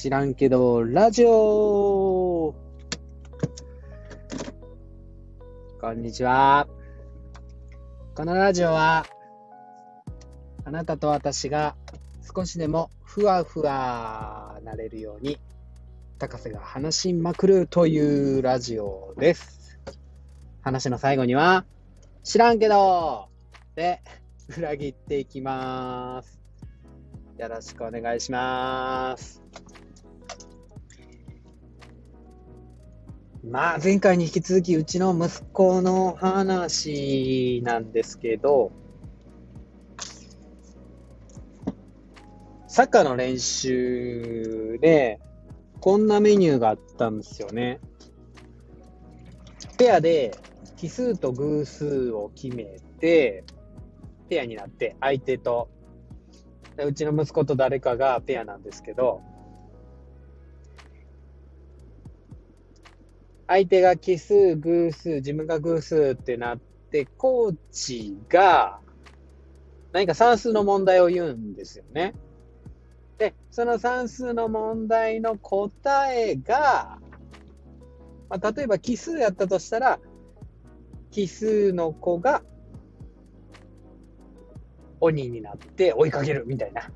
知らんけど、ラジオこんにちは。このラジオは、あなたと私が少しでもふわふわなれるように、高瀬が話しまくるというラジオです。話の最後には、知らんけどで裏切っていきます。よろしくお願いします。まあ、前回に引き続き、うちの息子の話なんですけど、サッカーの練習で、こんなメニューがあったんですよね。ペアで奇数と偶数を決めて、ペアになって、相手と、うちの息子と誰かがペアなんですけど、相手が奇数、偶数、自分が偶数ってなって、コーチが何か算数の問題を言うんですよね。で、その算数の問題の答えが、まあ、例えば奇数やったとしたら、奇数の子が鬼になって追いかけるみたいな、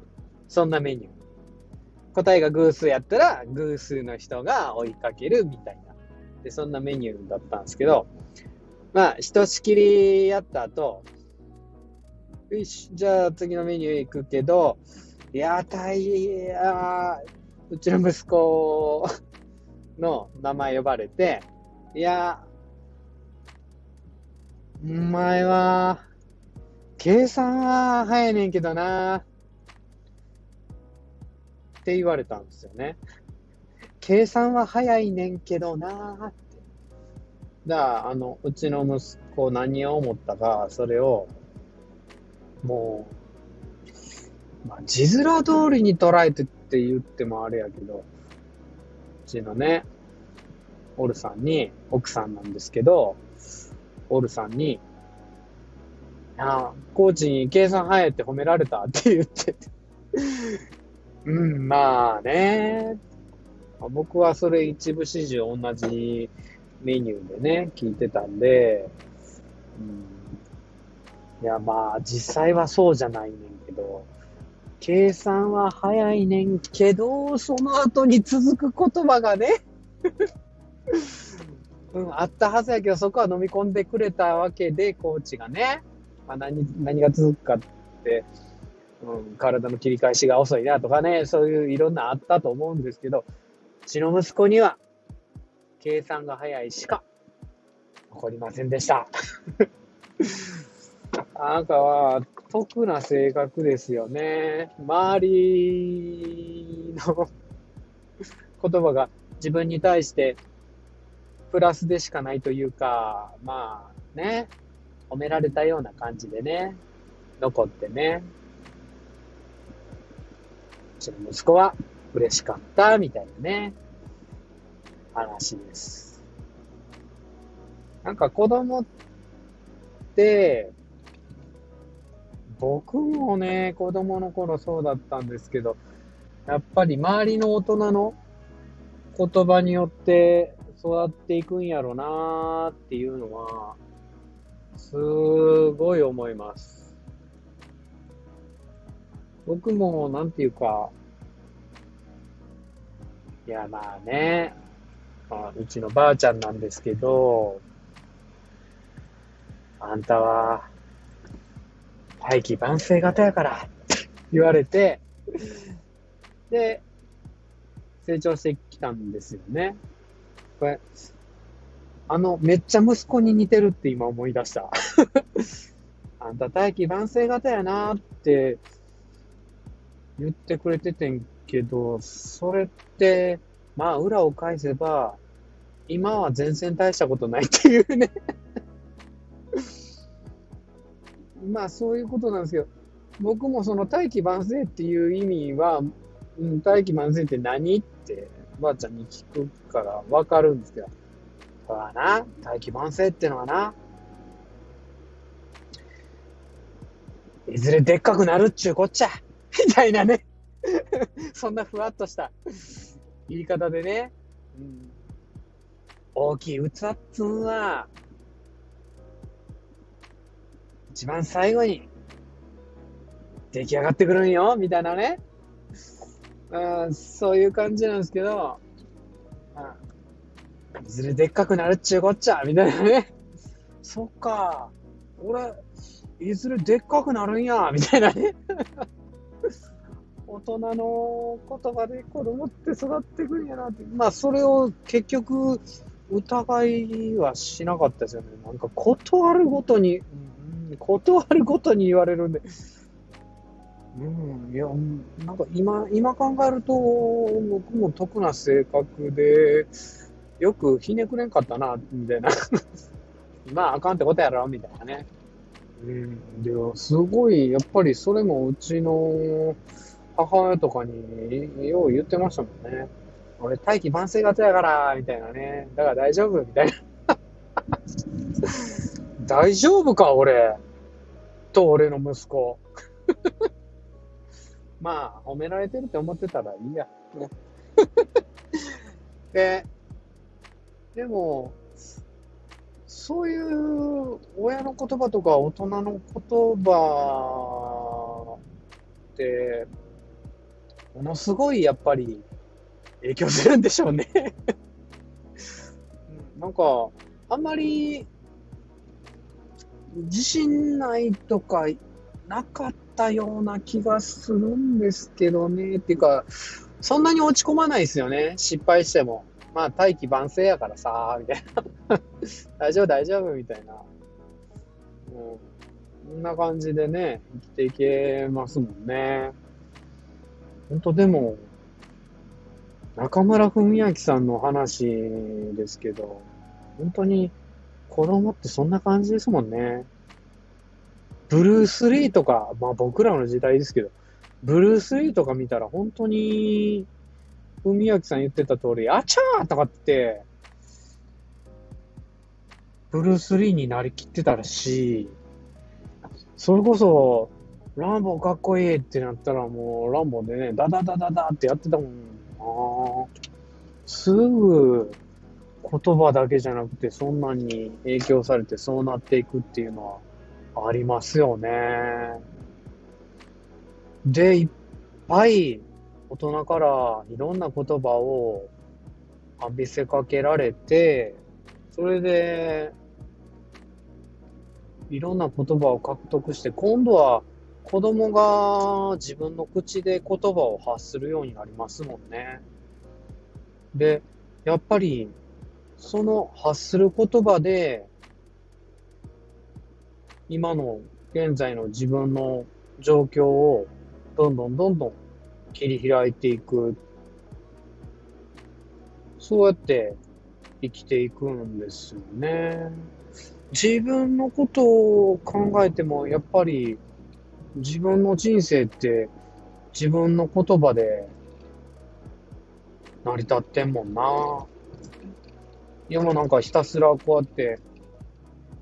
そんなメニュー。答えが偶数やったら、偶数の人が追いかけるみたいな。で、そんなメニューだったんですけど、まあ、ひとしきりやった後、よし、じゃあ次のメニュー行くけど、いや、大変や、うちの息子の名前呼ばれて、いや、お前は、計算は早いねんけどな、って言われたんですよね。計算は早いねんけどなって。だから、あの、うちの息子何を思ったか、それを、もう、まあ、字面通りに捉えてって言ってもあれやけど、うちのね、オルさんに、奥さんなんですけど、オルさんに、あコーチに計算早いって褒められたって言ってて。うん、まあね。僕はそれ一部始終同じメニューでね、聞いてたんで、うん、いやまあ実際はそうじゃないねんけど、計算は早いねんけど、その後に続く言葉がね、うん、あったはずやけど、そこは飲み込んでくれたわけで、コーチがね、まあ、何何が続くかって、うん、体の切り返しが遅いなとかね、そういういろんなあったと思うんですけど、ううちの息子には、計算が早いしか起こりませんでした。あなたは得な性格ですよね。周りの言葉が自分に対してプラスでしかないというか、まあね、褒められたような感じでね、残ってね、うちの息子は嬉しかったみたいなね、話です。なんか子供って、僕もね、子供の頃そうだったんですけど、やっぱり周りの大人の言葉によって育っていくんやろなーっていうのは、すごい思います。僕も、なんていうか、いや、まあね、まあ、うちのばあちゃんなんですけど、あんたは、大器晩成型やから、言われて、で、成長してきたんですよね。これ、あの、めっちゃ息子に似てるって今思い出した。あんた大器晩成型やなって言ってくれててんけど、それって、まあ裏を返せば、今は全然大したことないっていうね。まあそういうことなんですけど、僕もその大器晩成っていう意味は、うん、大器晩成って何ってばあちゃんに聞くからわかるんですけど、そうだな、大器晩成ってのはな、いずれでっかくなるっちゅうこっちゃ、みたいなね。そんなふわっとした言い方でね、うん、大きい器っつうのは、一番最後に出来上がってくるんよ、みたいなね。うん、そういう感じなんですけど、いずれでっかくなるっちゅうこっちゃ、みたいなね。そっか、俺、いずれでっかくなるんや、みたいなね。大人の言葉で子供って育ってくんやなって。まあ、それを結局、疑いはしなかったですよね。なんか、断るごとに、うん、断るごとに言われるんで。うん、いや、なんか今、今考えると、僕も得な性格で、よくひねくれんかったな、みたいな。まあ、あかんってことやろ、みたいなね。うん、で、すごい、やっぱりそれもうちの母親とかによう言ってましたもんね。俺、大気慢性型やから、みたいなね。だから大丈夫みたいな。大丈夫か、俺。と、俺の息子。まあ、褒められてるって思ってたらいいや。で、でも、そういう親の言葉とか大人の言葉って、ものすごいやっぱり影響するんでしょうね なんか、あんまり自信ないとかなかったような気がするんですけどね。っていうか、そんなに落ち込まないですよね。失敗しても。まあ、大器晩成やからさ、みたいな。大丈夫、大丈夫、みたいな。う。こんな感じでね、生きていけますもんね。本当でも、中村文明さんの話ですけど、本当に子供ってそんな感じですもんね。ブルース・リーとか、まあ僕らの時代ですけど、ブルース・リーとか見たら本当に文明さん言ってた通り、あちゃーとかって、ブルース・リーになりきってたらし、それこそ、ランボーかっこいいってなったらもう、ランボーでね、ダダダダダってやってたもん。あすぐ、言葉だけじゃなくて、そんなに影響されてそうなっていくっていうのはありますよね。で、いっぱい大人からいろんな言葉を浴びせかけられて、それで、いろんな言葉を獲得して、今度は子供が自分の口で言葉を発するようになりますもんね。で、やっぱり、その発する言葉で、今の現在の自分の状況をどんどんどんどん切り開いていく。そうやって生きていくんですよね。自分のことを考えても、やっぱり自分の人生って自分の言葉で成り立ってんもんな。今もなんかひたすらこうやって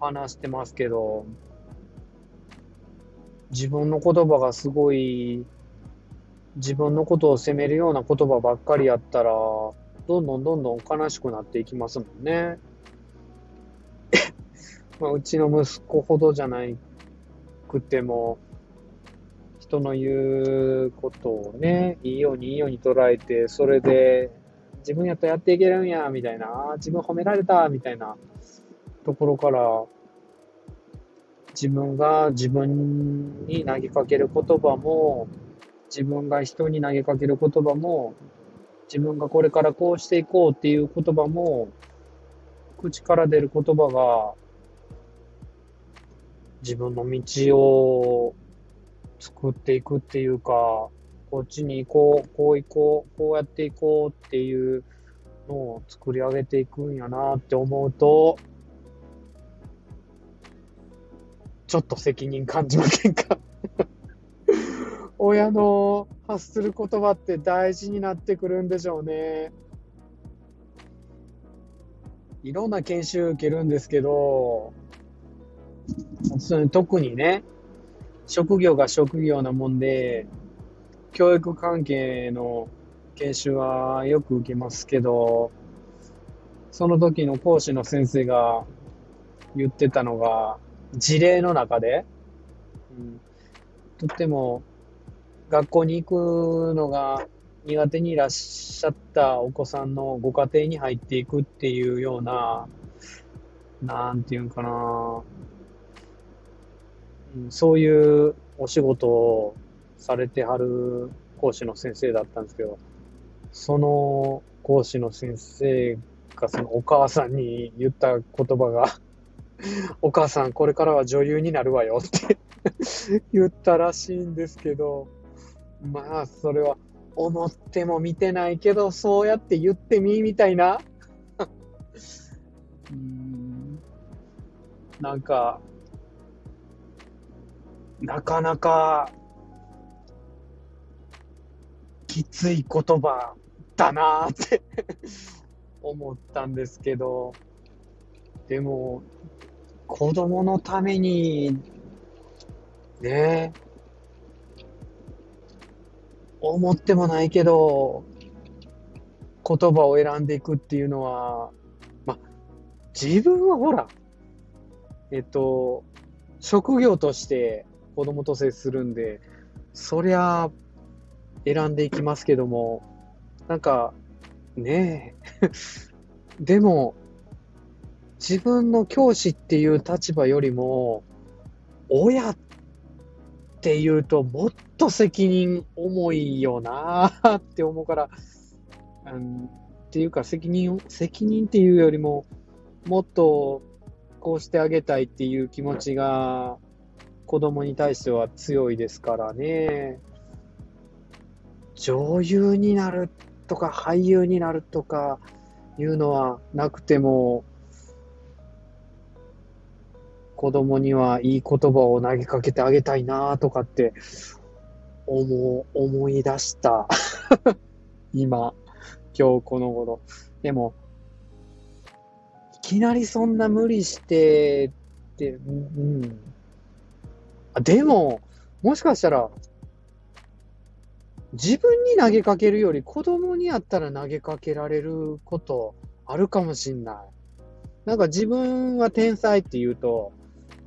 話してますけど、自分の言葉がすごい自分のことを責めるような言葉ばっかりやったら、どんどんどんどん悲しくなっていきますもんね。まあ、うちの息子ほどじゃないくても、人の言うことをね、いいようにいいように捉えて、それで、自分やったらやっていけるんや、みたいな、自分褒められた、みたいなところから、自分が自分に投げかける言葉も、自分が人に投げかける言葉も、自分がこれからこうしていこうっていう言葉も、口から出る言葉が、自分の道を作っていくっていうか、こっちに行こう、こう行こう、こうやっていこうっていうのを作り上げていくんやなって思うと、ちょっと責任感じませんか？親の発する言葉って大事になってくるんでしょうね。いろんな研修受けるんですけど、特にね、職業が職業なもんで、教育関係の研修はよく受けますけど、その時の講師の先生が言ってたのが、事例の中で、うん、とっても学校に行くのが苦手にいらっしゃったお子さんのご家庭に入っていくっていうような、なんていうんかな、そういうお仕事をされてはる講師の先生だったんですけど、その講師の先生がそのお母さんに言った言葉が お母さんこれからは女優になるわよって 言ったらしいんですけど、まあそれは思っても見てないけど、そうやって言ってみみたいな。なんか、なかなかきつい言葉だなって 思ったんですけど、でも、子供のために、ね思ってもないけど、言葉を選んでいくっていうのは、ま、自分はほら、えっと、職業として子供と接するんで、そりゃ、選んでいきますけども、なんか、ねえ、でも、自分の教師っていう立場よりも、親っていうともっと責任重いよなって思うから、うん、っていうか責任、責任っていうよりも、もっとこうしてあげたいっていう気持ちが子供に対しては強いですからね。女優になるとか俳優になるとかいうのはなくても、子供にはいい言葉を投げかけてあげたいなとかって思、思い出した。今、今日この頃。でも、いきなりそんな無理してって、うん、でも、もしかしたら、自分に投げかけるより子供にやったら投げかけられることあるかもしんない。なんか自分は天才って言うと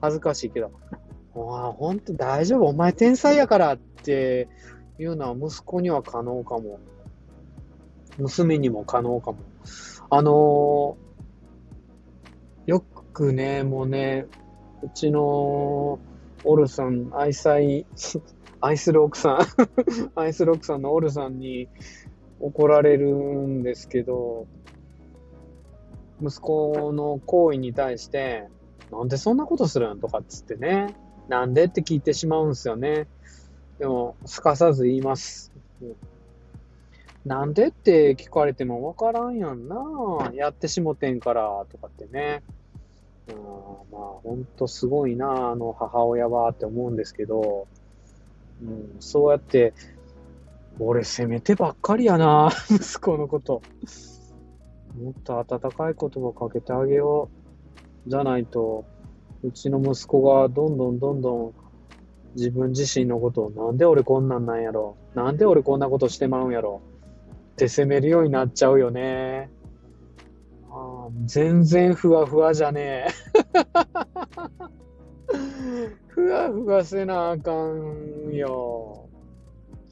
恥ずかしいけど、ああ、ほんと大丈夫、お前天才やからっていうのは息子には可能かも。娘にも可能かも。あのー、よくね、もうね、うちのオルさん、愛妻、愛する奥さん 愛する奥さんのオルさんに怒られるんですけど、息子の行為に対して、なんでそんなことするんとかっつってね、なんでって聞いてしまうんですよね。でも、すかさず言います。なんでって聞かれてもわからんやんなやってしもてんから、とかってね。あまあ、ほんとすごいなあの母親はって思うんですけど、うん、そうやって、俺責めてばっかりやな 息子のこと。もっと温かい言葉かけてあげよう。じゃないと、うちの息子がどんどんどんどん自分自身のことをなんで俺こんなんなんやろなんで俺こんなことしてまうんやろって責めるようになっちゃうよね。あ全然ふわふわじゃねえ。ふわふわせなあかんよ。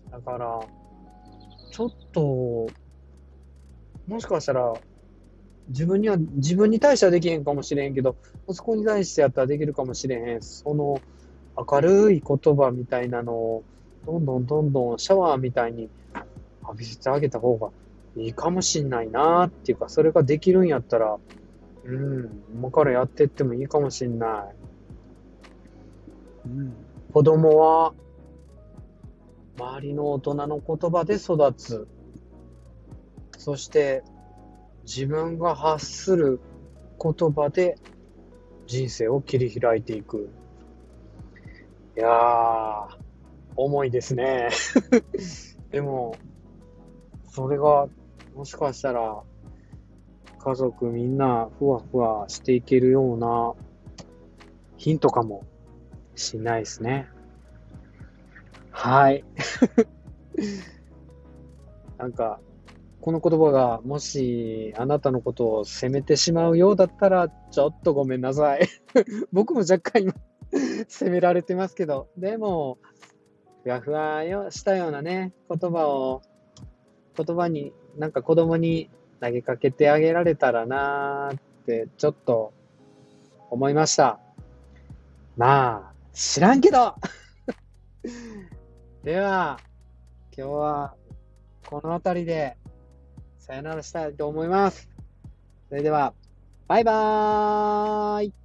だから、ちょっと、もしかしたら、自分には、自分に対してはできへんかもしれんけど、息子に対してやったらできるかもしれへん。その、明るい言葉みたいなのを、どんどんどんどんシャワーみたいに浴びせてあげた方がいいかもしんないなっていうか、それができるんやったら、うん、今からやってってもいいかもしんない。うん、子供は、周りの大人の言葉で育つ。そして、自分が発する言葉で人生を切り開いていく。いやー、重いですね。でも、それが、もしかしたら、家族みんなふわふわしていけるようなヒントかもしんないですね。はい。なんか、この言葉がもしあなたのことを責めてしまうようだったら、ちょっとごめんなさい。僕も若干今責められてますけど、でも、ふわふわしたようなね、言葉を、言葉に、なんか子供に投げかけてあげられたらなーって、ちょっと思いました。まあ、知らんけど では、今日はこの辺りでさよならしたいと思います。それでは、バイバーイ